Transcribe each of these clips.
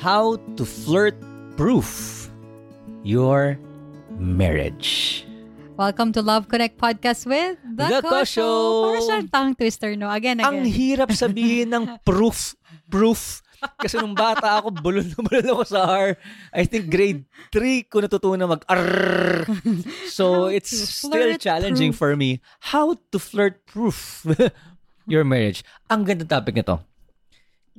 how to flirt proof your marriage. Welcome to Love Connect Podcast with The, The Ko Show. Siyang tongue twister, no? Again, Ang again. hirap sabihin ng proof, proof. Kasi nung bata ako, bulol na bulol ako sa R. I think grade 3 ko natutunan mag R. So it's still challenging proof. for me. How to flirt proof your marriage. Ang ganda topic nito.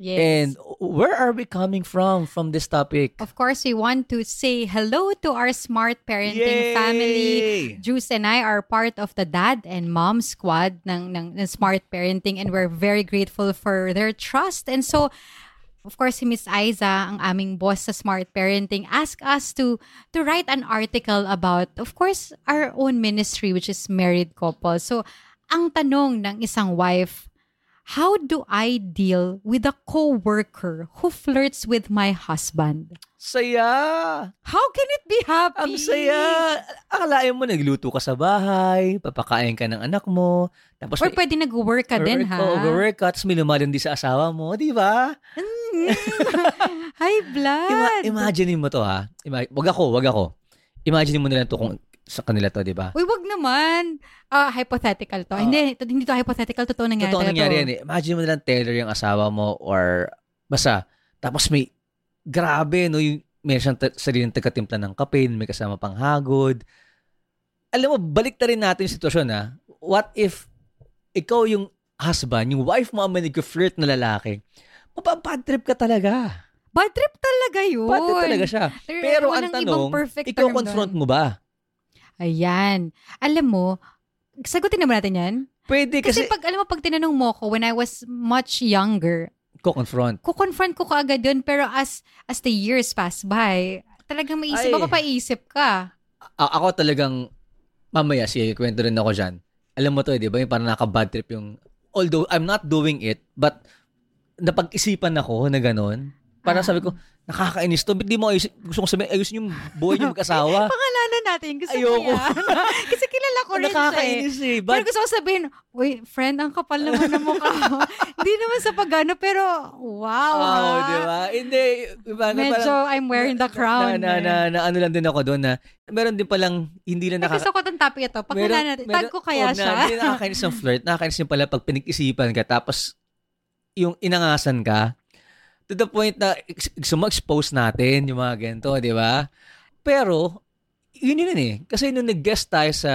Yes. And where are we coming from from this topic? of course, we want to say hello to our smart parenting Yay! family. Juice and I are part of the dad and mom squad ng, ng, ng smart parenting and we're very grateful for their trust. And so, of course, si Miss Aiza, ang aming boss sa smart parenting, asked us to to write an article about, of course, our own ministry, which is married couple. So, ang tanong ng isang wife, how do I deal with a co-worker who flirts with my husband? Saya! How can it be happy? Ang saya! Akalain mo, nagluto ka sa bahay, papakain ka ng anak mo, tapos Or may- pwede nag-work ka din, ha? Oo, over-work ka, tapos may lumalandi sa asawa mo, di ba? High blood. Ima- imagine mo to ha. Ima- wag ako, wag ako. Imagine mo na lang to kung sa kanila to, di ba? Uy, wag naman. Ah, hypothetical to. Ah. hindi, to, hindi to hypothetical. Totoo nangyari. Totoo nangyari to. yan eh. Imagine mo na lang Taylor yung asawa mo or basta. Tapos may grabe no yung may siyang ta- sariling tagatimpla ng kape, may kasama pang hagod. Alam mo, balik na rin natin yung sitwasyon ha. What if ikaw yung husband, yung wife mo ang may nag-flirt na lalaki, mapapad trip ka talaga. Bad trip talaga yun. Bad trip talaga siya. Pero ang tanong, ikaw confront doon. mo ba? Ayan. Alam mo, sagutin naman natin yan. Pwede Kasi, kasi, pag, alam mo, pag tinanong mo ko, when I was much younger, ko-confront. kukonfront ko kaagad yun, pero as as the years pass by, talagang maisip, Ay. mapapaisip ka. A- ako talagang, mamaya, sige, kwento rin ako dyan. Alam mo to, eh, di ba? Yung parang naka-bad trip yung, although I'm not doing it, but napag-isipan ako na ganun. Parang Ah. sabi ko, nakakainis to. Ba't di mo ayusin? Gusto kong sabihin, ayusin yung buhay niyo mag-asawa. Pangalanan natin. Gusto Ayoko. yan. Kasi kilala ko rin siya eh. nakakainis eh. Pero But, gusto ko sabihin, uy, friend, ang kapal naman ng mukha mo. Hindi naman sa pagano, pero wow. wow, ha? di ba? Hindi. Parang, Medyo I'm wearing the crown. Na, na, na, eh. na, ano lang din ako doon na, meron din palang, hindi lang Ay, nakaka... gusto ko itong topic ito. Pakilala natin. Tag ko kaya oh, siya. Na, hindi nakakainis ng flirt. Nakakainis yung pala pag pinag-isipan ka tapos yung inangasan ka to the point na ex- gusto mo expose natin yung mga ganito, di ba? Pero, yun yun eh. Kasi nung nag-guest tayo sa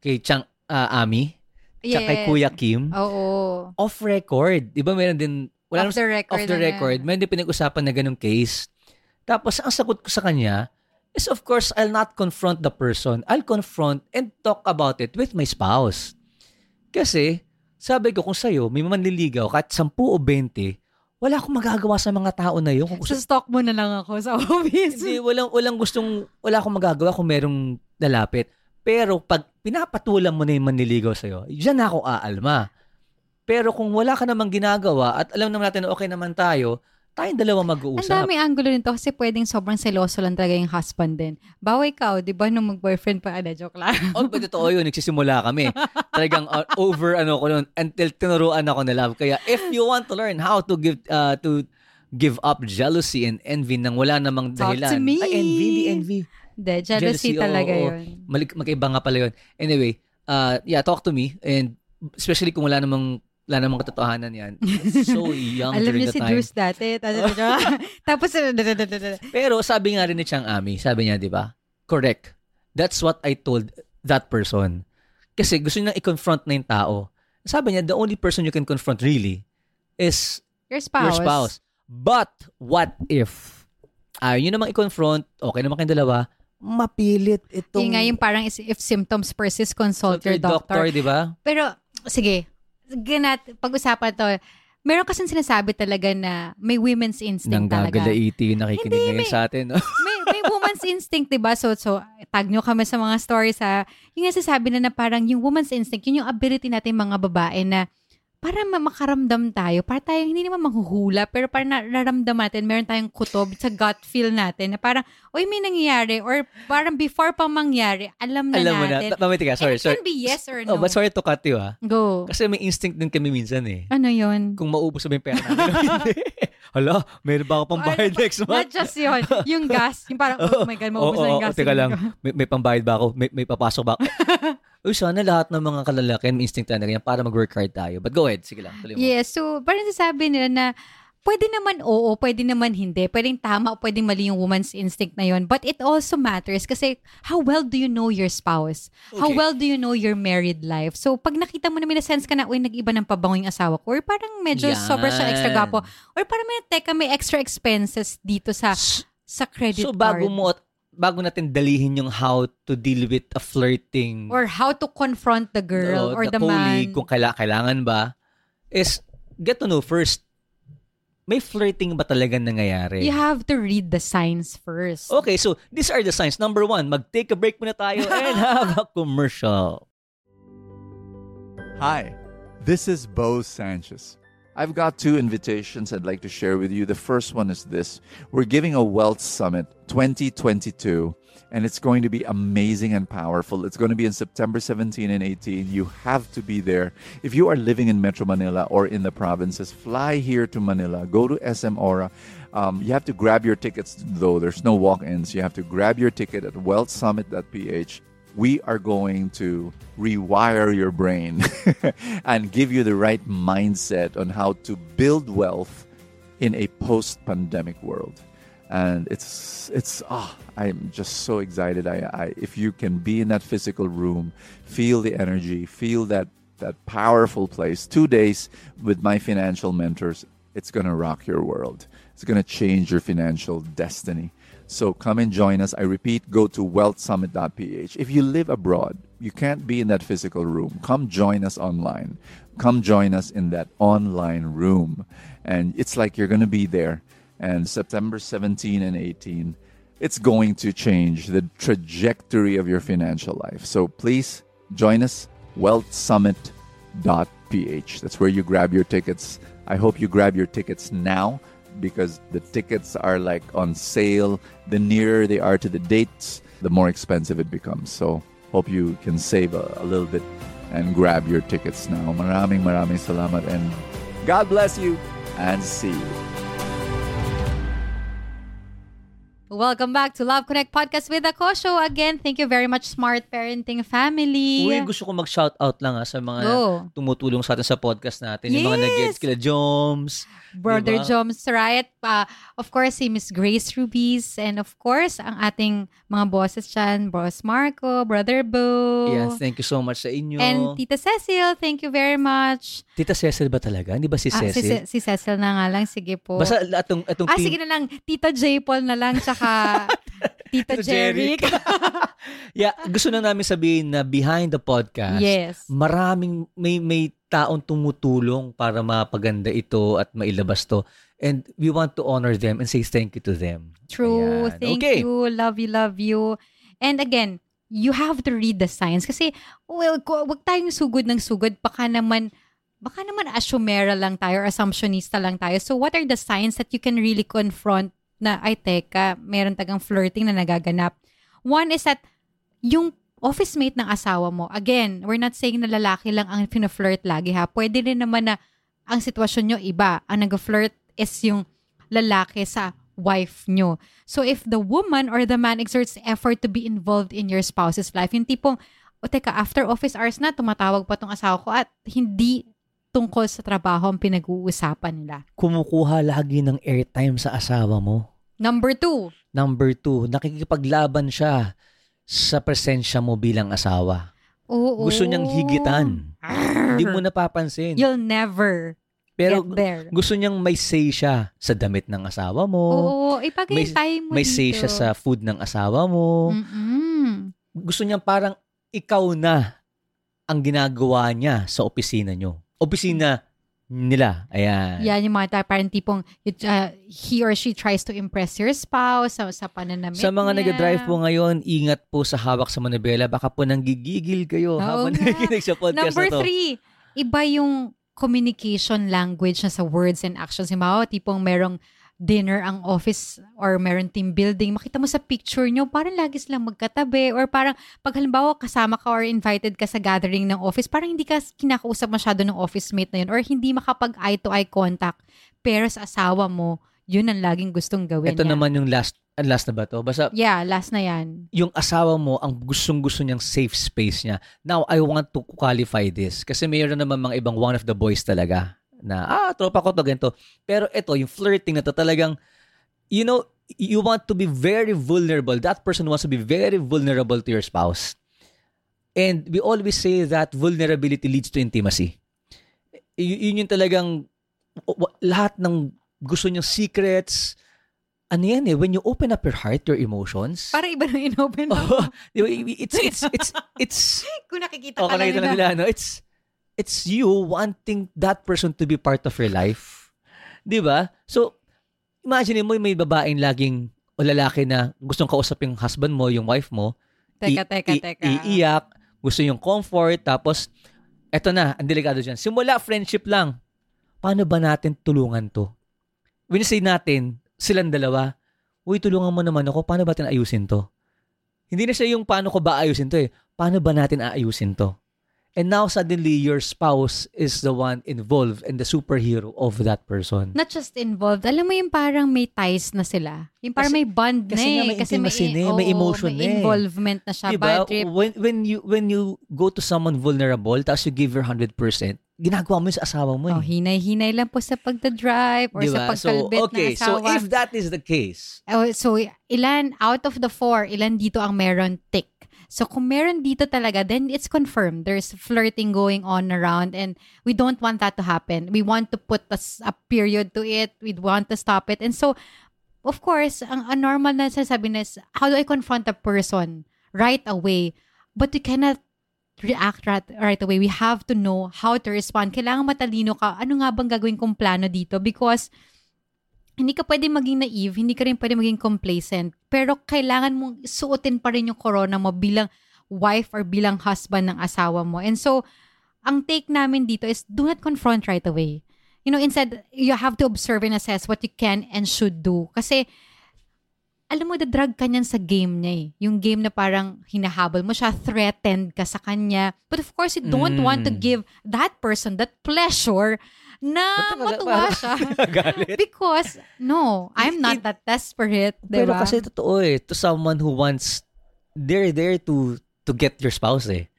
kay Chang ah, Ami, tsaka kay Yes. Kuya Kim, Oo. off record. Di ba meron din, wala Off the record. off the na record, meron din pinag-usapan na ganong case. Tapos, ang sagot ko sa kanya is of course, I'll not confront the person. I'll confront and talk about it with my spouse. Kasi, sabi ko kung sa'yo, may manliligaw kahit 10 o 20, wala akong magagawa sa mga tao na yun. Kung gusto, Sa stock mo na lang ako sa office. hindi, walang, walang gustong, wala akong magagawa kung merong lalapit. Pero pag pinapatulan mo na yung manliligaw sa'yo, dyan ako aalma. Pero kung wala ka namang ginagawa at alam naman natin na okay naman tayo, tayong dalawa Ang mag-uusap. dami angulo nito kasi pwedeng sobrang seloso lang talaga yung husband din. Bawa ikaw, di ba, nung mag-boyfriend pa, ala, joke lang. Oh, but totoo yun. Nagsisimula kami. Talagang uh, over ano ko nun until tinuruan ako na love. Kaya if you want to learn how to give uh, to give up jealousy and envy nang wala namang Talk dahilan. to me. Ay, envy, hindi envy. Hindi, jealousy, Jealousy, talaga oo, oo. yun. Malik, magkaiba nga pala yun. Anyway, uh, yeah, talk to me. And especially kung wala namang wala namang katotohanan yan. So young Alam during niyo the si time. Juice dati. Tapos, Pero sabi nga rin ni Chang Ami, sabi niya, di ba? Correct. That's what I told that person. Kasi gusto niya i-confront na yung tao. Sabi niya, the only person you can confront really is your spouse. your spouse. But what if ayaw niyo namang i-confront, okay naman kayong dalawa, mapilit itong Yung nga yung parang if symptoms persist, consult your doctor. di ba? Pero, sige, ganat, pag-usapan to, meron kasing sinasabi talaga na may women's instinct Nang talaga. gagalaiti yung nakikinig Hindi, ngayon may- sa atin. no? may, may woman's instinct, di ba? So, so, tag nyo kami sa mga stories ha. Yung nga sasabi na na parang yung woman's instinct, yun yung ability natin mga babae na para ma- makaramdam tayo, para tayo hindi naman manghuhula, pero para nararamdaman natin, meron tayong kutob sa gut feel natin na parang, oy, may nangyayari, or parang before pa mangyari, alam na Alam mo na. natin. Ta- Mamaya, tika, sorry, And it sorry. can be yes or no. Oh, but sorry to cut you ah. Go. Kasi may instinct din kami minsan eh. Ano yun? Kung maubos na ba yung pera namin hala, meron ba ako pang bayad Ano, next month? Not just yun. Yung gas. Yung parang, oh my God, maubos Oo, na yung gas. teka lang. May, may pambayad ba ako? May, may papasok ba ako? Uy, sana lahat ng mga kalalakihan, may instinct na ganyan para mag-work hard tayo. But go ahead, sige lang. Tuloy mo. Yes, so parang sasabi nila na pwede naman oo, pwede naman hindi. Pwedeng tama, pwedeng mali yung woman's instinct na yun. But it also matters kasi how well do you know your spouse? How Okay. well do you know your married life? So pag nakita mo na may sense ka na, uy, nag-iba ng pabango yung asawa ko, or parang medyo Yan. sobra siya extra gapo, or parang may, teka, may extra expenses dito sa sa credit So bago card. mo at bago natin dalihin yung how to deal with a flirting or how to confront the girl o or the, colleague, man. kung kaila, kailangan ba, is get to know first, may flirting ba talaga nangyayari? You have to read the signs first. Okay, so these are the signs. Number one, mag-take a break muna tayo and have a commercial. Hi, this is Bo Sanchez. I've got two invitations I'd like to share with you. The first one is this We're giving a Wealth Summit 2022, and it's going to be amazing and powerful. It's going to be in September 17 and 18. You have to be there. If you are living in Metro Manila or in the provinces, fly here to Manila, go to SM Aura. Um, you have to grab your tickets, though. There's no walk ins. You have to grab your ticket at wealthsummit.ph we are going to rewire your brain and give you the right mindset on how to build wealth in a post-pandemic world. And it's it's ah i'm just so excited. I, I if you can be in that physical room feel the energy feel that that powerful place two days with my financial mentors it's going to rock your world. It's going to change your financial destiny so come and join us. I repeat, go to wealthsummit.ph. If you live abroad, you can't be in that physical room. Come join us online. Come join us in that online room. And it's like you're going to be there. And September 17 and 18, it's going to change the trajectory of your financial life. So please join us, wealthsummit.ph. That's where you grab your tickets. I hope you grab your tickets now because the tickets are like on sale. The nearer they are to the dates, the more expensive it becomes. So hope you can save a, a little bit and grab your tickets now. Maraming maraming salamat and God bless you and see you. Welcome back to Love Connect Podcast with Akosho. Again, thank you very much, Smart Parenting Family. Uy, gusto ko mag-shoutout lang ha, sa mga Go. tumutulong sa atin sa podcast natin. Yung mga Yes! nag-gets kila Joms. Brother Diba? Joms Riot, uh, of course, si Miss Grace Rubies, and of course, ang ating mga bosses dyan, Boss Marco, Brother Bo, Yes, thank you so much sa inyo. and Tita Cecil, thank you very much. Tita Cecil ba talaga? Hindi ba si Ah, si, Cecil? Ce- si Cecil na nga lang, sige po. Basta atong, atong ah, team. sige na lang, Tito J. Paul na lang, tsaka Jeric. Jeric. yeah, gusto na namin sabihin na behind the podcast, yes. maraming may may taong tumutulong para mapaganda ito at mailabas to. And we want to honor them and say thank you to them. True. Ayan. Thank Okay. you. Love you, love you. And again, you have to read the signs. Kasi, well, wag tayong sugod ng sugod. Baka naman, baka naman assumera lang tayo or assumptionista lang tayo. So, what are the signs that you can really confront na, ay, teka, meron tagang flirting na nagaganap? One is that, yung office mate ng asawa mo, again, we're not saying na lalaki lang ang flirt lagi ha. Pwede rin naman na ang sitwasyon nyo iba. Ang nag-flirt is yung lalaki sa wife nyo. So if the woman or the man exerts effort to be involved in your spouse's life, yung tipong, o teka, after office hours na, tumatawag pa tong asawa ko at hindi tungkol sa trabaho ang pinag-uusapan nila. Kumukuha lagi ng airtime sa asawa mo. Number two, Number two, nakikipaglaban siya sa presensya mo bilang asawa. oo. Gusto niyang higitan. Arr. Hindi mo napapansin. You'll never Pero get there. gusto niyang may say siya sa damit ng asawa mo. Oo, ipagay may- tayo mo may say dito. siya sa food ng asawa mo. Mm-mm. Gusto niyang parang ikaw na ang ginagawa niya sa opisina niyo. Opisina nila. Ayan. Yan yung mga ta- parang tipong it, uh, he or she tries to impress your spouse sa, sa pananamit Sa mga niya. nag-drive po ngayon, ingat po sa hawak sa manibela. Baka po nanggigigil kayo Oo habang nga. nakikinig sa podcast Number na to. three, iba yung communication language na sa words and actions. Mga tipong merong dinner ang office or meron team building, makita mo sa picture nyo, parang lagi silang magkatabi or parang pag halimbawa kasama ka or invited ka sa gathering ng office, parang hindi ka kinakausap masyado ng office mate na yun or hindi makapag eye to eye contact. pero sa asawa mo, yun ang laging gustong gawin Ito niya. naman yung last, ang last na ba to? Basta Yeah, last na yan. yung asawa mo, ang gustong-gusto niyang safe space niya. Now, I want to qualify this. Kasi mayroon naman mga ibang one of the boys talaga na, ah, tropa ko to, ganito. Pero ito, yung flirting na to talagang, you know, you want to be very vulnerable. That person wants to be very vulnerable to your spouse. And we always say that vulnerability leads to intimacy. Y- yun yung talagang, lahat ng gusto niyang secrets, ano yan eh, when you open up your heart, your emotions, Para iba nang inopen mo. Oh, it's it's it's it's Kung nakikita okay ka na nila. nila no it's it's you wanting that person to be part of your life. 'Di ba? So imagine mo may babaeng laging o lalaki na gustong kausap yung husband mo, yung wife mo, Teka, i- teka, i- teka. iiyak, gusto yung comfort, tapos eto na, ang delikado dyan. Simula friendship lang. Paano ba natin tulungan to? When you say natin, silang dalawa, uy, tulungan mo naman ako, paano ba natin ayusin to? Hindi na siya yung paano ko ba ayusin to eh. Paano ba natin aayusin to? And now suddenly your spouse is the one involved and the superhero of that person. Not just involved. Alam mo yung parang may ties na sila. Yung parang Kasi- may bond kasi na eh. may intimacy na eh, may oo, emotion may na eh. involvement na siya. Diba? Bad trip. When, when you when you go to someone vulnerable tapos you give your 100%, ginagawa mo yun sa asawa mo eh. Oh, hinay-hinay lang po sa pagdadrive or sa Diba? pagkalbit so, okay, ng so asawa. if that is the case, Oh, so, ilan out of the four, ilan dito ang meron tick? So, kung meron dito talaga, then it's confirmed. There's flirting going on around and we don't want that to happen. We want to put a, a period to it. We want to stop it. And so, of course, ang, ang normal na sasabi na is, how do I confront a person right away? But you cannot react right, right away. We have to know how to respond. Kailangan matalino ka. Ano nga bang gagawin kong plano dito? Because hindi ka pwede maging naive, hindi ka rin pwede maging complacent, pero kailangan mong suotin pa rin yung corona mo bilang wife or bilang husband ng asawa mo. And so, ang take namin dito is do not confront right away. You know, instead, you have to observe and assess what you can and should do. Kasi, alam mo, drag ka niyan sa game niya eh. Yung game na parang hinahabol mo siya, threatened ka sa kanya. But of course, you don't want to Mm. give that person that pleasure na matuwa siya. Because, no, I'm not that desperate, Pero diba? kasi totoo eh, to someone who wants, they're there to to get your spouse eh.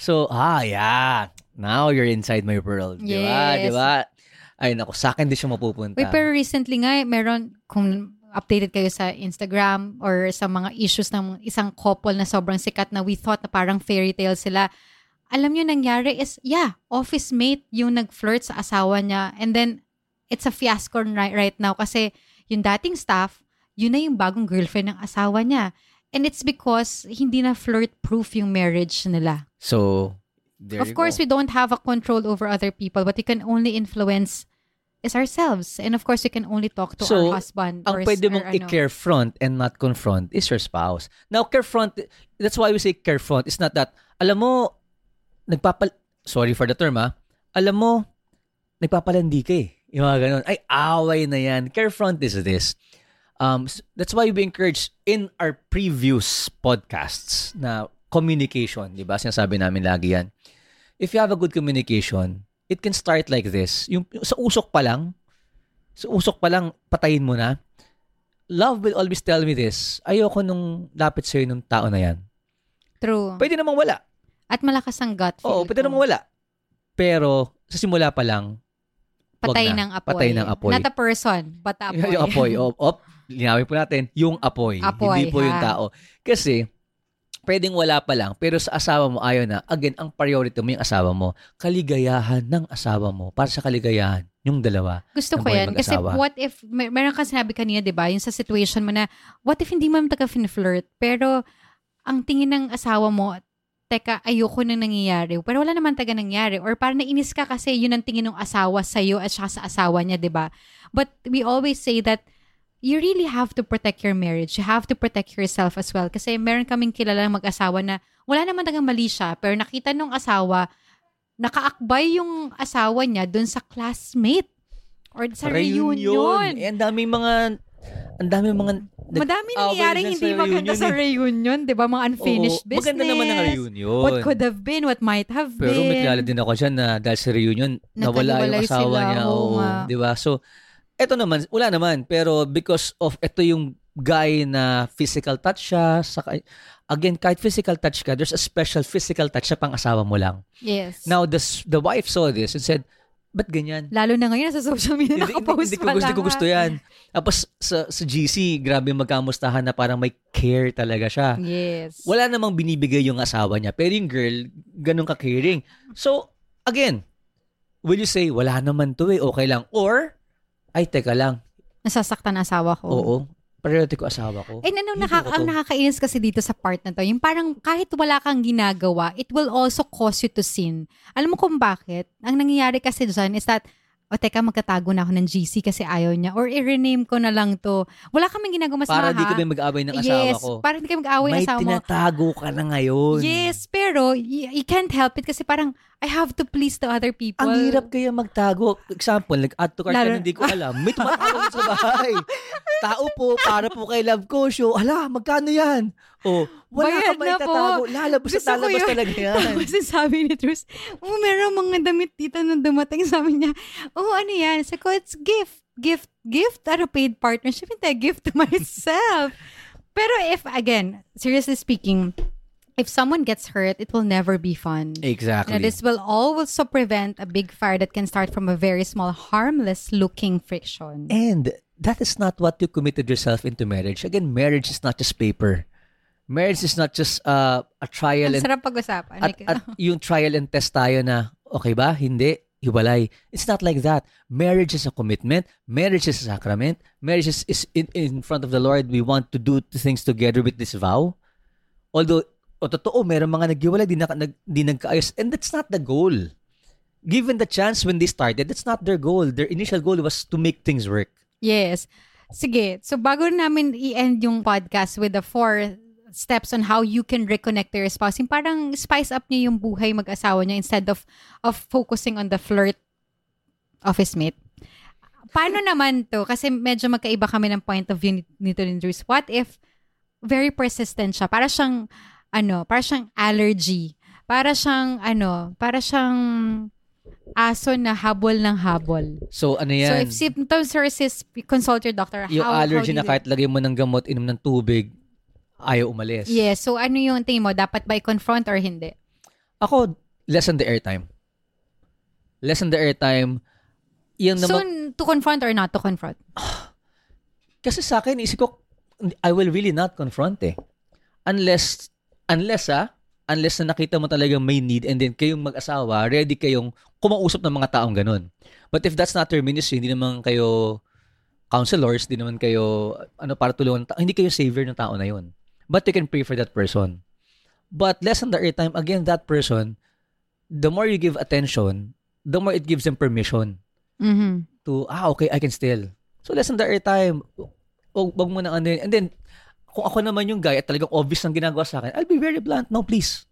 So, ah, yeah. Now you're inside my world. Yes. Di ba? Ay, naku, sa akin di siya mapupunta. Wait, pero recently nga, eh, meron, kung updated kayo sa Instagram or sa mga issues ng isang couple na sobrang sikat na we thought na parang fairy tale sila. Alam nyo, nangyari is, yeah, office mate yung nag-flirt sa asawa niya. And then, it's a fiasco right, right now kasi yung dating staff, yun na yung bagong girlfriend ng asawa niya. And it's because hindi na flirt-proof yung marriage nila. So, there of you course, go. we don't have a control over other people, but we can only influence is ourselves. And of course, we can only talk to So, our husband. ang or, pwede or mong ano. i-care front and not confront is your spouse. Now, care front, that's why we say care front. It's not that, alam mo, nagpapal... Sorry for the term, ah. Alam mo, nagpapalandi ka eh. Yung mga ganun. Ay, away na yan. Care front is this. Um, that's why we encourage in our previous podcasts na communication, di ba? Sinasabi namin lagi yan. If you have a good communication, it can start like this. Yung, sa usok pa lang, sa usok pa lang, patayin mo na. Love will always tell me this. Ayoko nung lapit sa'yo nung tao na yan. True. Pwede namang wala. At malakas ang gut feel. Oo, pwede ko. namang wala. Pero, sa simula pa lang, Patay na. ng apoy. Patay ng apoy. Not a person, but apoy. yung apoy. Op, op, linawin po natin, yung apoy. Apoy, Hindi po yung ha? tao. Kasi, pwedeng wala pa lang, pero sa asawa mo, ayaw na. Again, ang priority mo yung asawa mo. Kaligayahan ng asawa mo. Para sa kaligayahan, yung dalawa. Gusto ko yan. Kasi what if, may, meron kang sinabi kanina, di ba, yung sa situation mo na, what if hindi mo naman taga flirt pero ang tingin ng asawa mo, teka, ayoko nang nangyayari. Pero wala naman taga nangyari. Or parang nainis ka kasi yun ang tingin ng asawa sa'yo at saka sa asawa niya, di ba? But we always say that you really have to protect your marriage. You have to protect yourself as well. Kasi meron kaming kilala ng mag-asawa na wala naman tagang mali siya, pero nakita nung asawa, nakaakbay yung asawa niya dun sa classmate or sa reunion. Eh, ang daming mga, ang daming mga, Madami nangyayaring hindi sa maganda reunion sa eh. reunion, di ba? Mga unfinished Oo, business. Maganda naman ang reunion. What could have been, what might have Pero been. may kilala din ako dyan na dahil sa reunion, nawala yung asawa sila, niya. nga. di ba? So, Eto naman, wala naman. Pero because of ito yung guy na physical touch siya, saka, again, kahit physical touch ka, there's a special physical touch sa pang-asawa mo lang. Yes. Now, the, the wife saw this and said, ba't ganyan? Lalo na ngayon, sa social media, hindi, hindi, nakapost hindi ko pa gusto, ko gusto yan. Tapos sa, sa GC, grabe magkamustahan na parang may care talaga siya. Yes. Wala namang binibigay yung asawa niya. Pero yung girl, ganun ka-caring. So, again, will you say, wala naman to eh, okay lang. Or, ay, teka lang. Nasasaktan ang asawa ko. Oo, priority ko asawa ko. And ano, Hindi naka, ko ang nakakainis kasi dito sa part na to, yung parang kahit wala kang ginagawa, it will also cause you to sin. Alam mo kung bakit? Ang nangyayari kasi dyan is that, o teka, magtatago na ako ng GC kasi ayaw niya. Or i-rename ko na lang to. Wala kaming ginagawa mas Para di kami mag-away ng asawa yes, ko. para di kami mag-away ng May asawa mo. tinatago ka na ngayon. Yes, pero y- you can't help it kasi parang I have to please the other people. Ang hirap kaya magtago. Example, nag-add to cart ka Lalo- na hindi ko alam. May tumatawag sa bahay. Tao po, para po kay Love ko show. Ala, magkano yan? O, wala Bayad ka na may tatago. Lalabas Gusto at lalabas talaga yan. Tapos sabi ni Truce, oh, meron mga damit dito na dumating. Sabi niya, oh, ano yan? Sabi ko, it's gift. Gift. Gift at a paid partnership. Hindi, gift to myself. Pero if, again, seriously speaking, if someone gets hurt, it will never be fun. Exactly. Now, this will also prevent a big fire that can start from a very small, harmless looking friction. And that is not what you committed yourself into marriage. Again, marriage is not just paper. Marriage is not just uh, a trial Ang and sarap pag-usapan. at, Like, at yung trial and test tayo na okay ba? Hindi. Hiwalay. It's not like that. Marriage is a commitment. Marriage is a sacrament. Marriage is, is in, in front of the Lord. We want to do things together with this vow. Although, o totoo, meron mga naghiwalay, di, na, nag, di nagkaayos. And that's not the goal. Given the chance when they started, that's not their goal. Their initial goal was to make things work. Yes. Sige. So, bago namin i-end yung podcast with the four steps on how you can reconnect your spouse, yung parang spice up niya yung buhay mag-asawa niya instead of of focusing on the flirt office mate. Paano naman to? Kasi medyo magkaiba kami ng point of view ni- nito ni Drews. What if very persistent siya? Para siyang, ano, para siyang allergy. Para siyang, ano, para siyang aso na habol ng habol. So, ano yan? So if symptoms persist, consult your doctor. yung how, allergy how na kahit lagay mo ng gamot, inom ng tubig, ayaw umalis. Yes. So ano yung tingin mo? Dapat ba i-confront or hindi? Ako, lessen the airtime. Lessen the airtime. Yung So naman, to confront or not to confront? kasi sa akin, isip ko, I will really not confront eh. Unless, unless ah, unless na nakita mo talaga may need and then kayong mag-asawa, ready kayong kumausap ng mga taong ganun. But if that's not your ministry, hindi naman kayo counselors, hindi naman kayo, ano, para tulungan, hindi kayo savior ng tao na yun. But you can pray for that person. But lessen the airtime, again, that person, the more you give attention, the more it gives them permission Mhm. to, ah, okay, I can still. So, lessen the airtime. Wag, wag mo na ano yun. And then, kung ako naman yung guy at talagang obvious ang ginagawa sa akin, I'll be very blunt. No, please.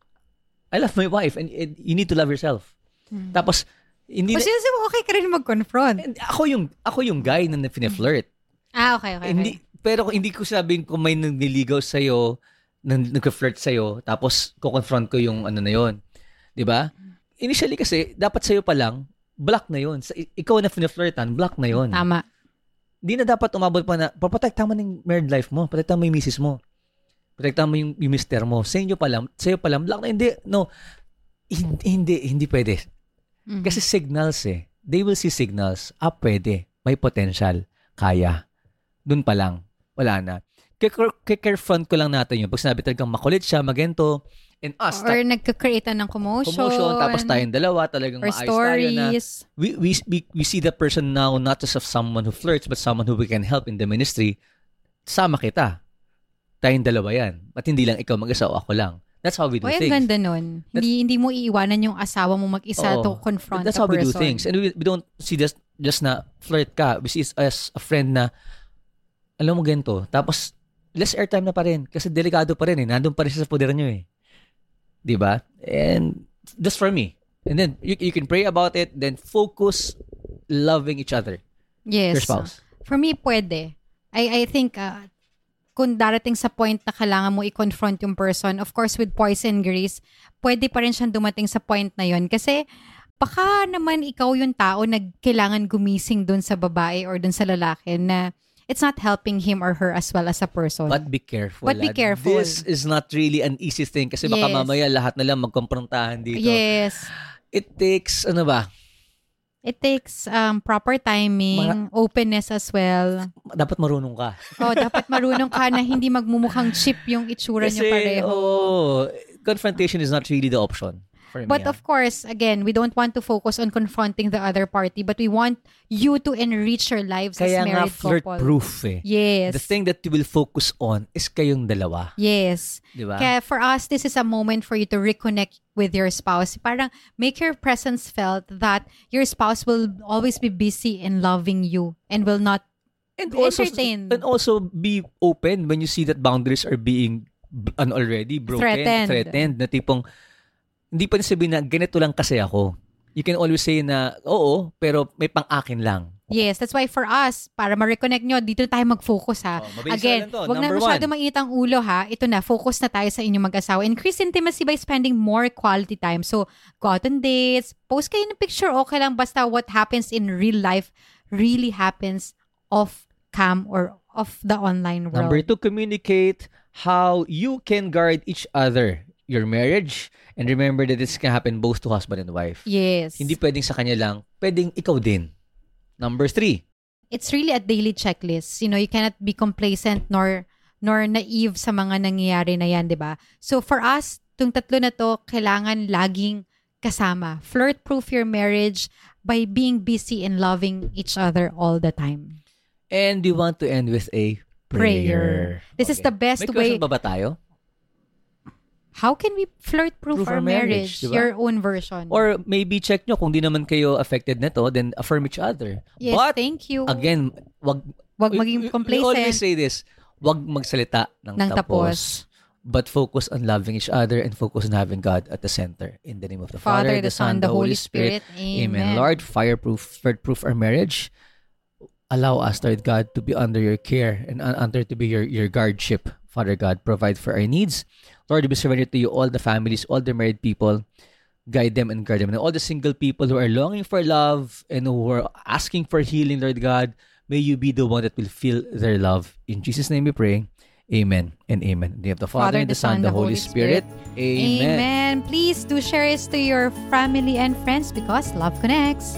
I love my wife and, and you need to love yourself. Tapos, hindi O na, mo, okay ka rin mag-confront. ako yung ako yung guy na flirt. Ah, okay, okay. Hindi pero hindi ko sabing kung may nagliligaw sa iyo, nang nagka-flirt sa iyo, tapos ko-confront ko yung ano na yon. 'Di ba? Initially kasi dapat sa iyo pa lang block na yon. Sa, ikaw na flirtan, block na yon. Tama. Hindi na dapat umabot pa na paprotektahan mo ng married life mo, protektahan mo yung misis mo. Protektahan mo yung, yung mister mo. Sa inyo pa lang, sa iyo pa lang, block na hindi. No. Hindi, hindi, hindi pwede. Mhm. Kasi signals eh. They will see signals. Ah, pwede. May potential. Kaya. Doon pa lang. Wala na. Kikare-front ko lang natin yun. Pag sinabi talagang makulit siya, magento, and us, Or nagka-create na ng commotion. commotion, tapos tayong dalawa, talagang Or maayos tayo na, stories. we, we, we, we see the person now not just of someone who flirts, but someone who we can help in the ministry. Sama kita. Tayong dalawa yan. At hindi lang ikaw mag-isa o ako lang. That's how we do ang things. ganda nun. Hindi, hindi mo iiwanan yung asawa mo mag-isa Oo. to confront That's a how we do person. things. And we, we don't see just, just na flirt ka. We see it as a friend na, alam mo ganito. Tapos, less airtime na pa rin. Kasi delikado pa rin eh. Nandun pa rin sa poder nyo eh. Di ba? And that's for me. And then, you, you can pray about it. Then, focus loving each other. Yes. Your spouse. For me, pwede. I, I think, uh, kung darating sa point na kailangan mo i-confront yung person, of course, with poison grease, pwede pa rin siyang dumating sa point na yon Kasi, baka naman ikaw yung tao na kailangan gumising dun sa babae or dun sa lalaki na it's not helping him or her as well as a person. But be careful. But be careful. This is not really an easy thing kasi baka Yes. mamaya lahat na lang magkomprontahan dito. yes. It takes, ano ba, It takes um, proper timing, openness as well. dapat marunong ka. Oh, dapat marunong ka na hindi magmumukhang cheap yung itsura niyo pareho. oh, confrontation is not really the option for me. But ah. of course, again, we don't want to focus on confronting the other party, but we want you to enrich your lives Kaya as nga married couple. flirt-proof eh. Yes. The thing that you will focus on is kayong dalawa. Yes. Di ba? Kaya for us, this is a moment for you to reconnect with your spouse. Parang make your presence felt that your spouse will always be busy in loving you and will not and also, entertain. and also be open when you see that boundaries are being ano, already broken, Threatened. threatened, na tipong, hindi pa sabihin na ganito lang kasi ako. You can always say na, oo, pero may pang-akin lang. Yes, that's why for us, para ma-reconnect nyo, dito na tayo mag-focus ha. Oh, Again, to. wag na masyado mainit ang ulo ha. Ito na, focus na tayo sa inyong mag-asawa. Increase intimacy by spending more quality time. So, go out on dates, post kayo ng picture, okay lang. Basta what happens in real life really happens off cam or off the online world. Number two, communicate how you can guard each other, your marriage, and remember that this can happen both to husband and wife. Yes. Hindi pwedeng sa kanya lang, pwedeng ikaw din. Number three, it's really a daily checklist. You know, you cannot be complacent nor nor naive sa mga nangyayari na yan, 'di ba? So for us, tung tatlo na to, kailangan laging kasama. Flirt-proof your marriage by being busy and loving each other all the time. and we want to end with a prayer. Prayer. This is the best May way. question ba ba tayo? How can we flirt-proof Proof our our marriage, marriage? di ba? Your own version. Or maybe check nyo kung di naman kayo affected nito, then affirm each other. yes, But, thank you. again, wag, Wag maging we- We complacent. always say this, wag magsalita ng, Ng tapos. But focus on loving each other and focus on having God at the center. In the name of the Father, Father, the Son, the Holy Spirit. Amen. Lord, fireproof, proof our marriage. Allow us, Lord God, to be under your care and un- under to be your, your guardship. Father God, provide for our needs. Lord, we surrender to you all the families, all the married people. Guide them and guard them. And all the single people who are longing for love and who are asking for healing, Lord God, may you be the one that will feel their love. In Jesus' name we pray. Amen and amen. In the name of the Father, and the Son, and the Holy Spirit. Amen. Amen. Please do share this to your family and friends because love connects.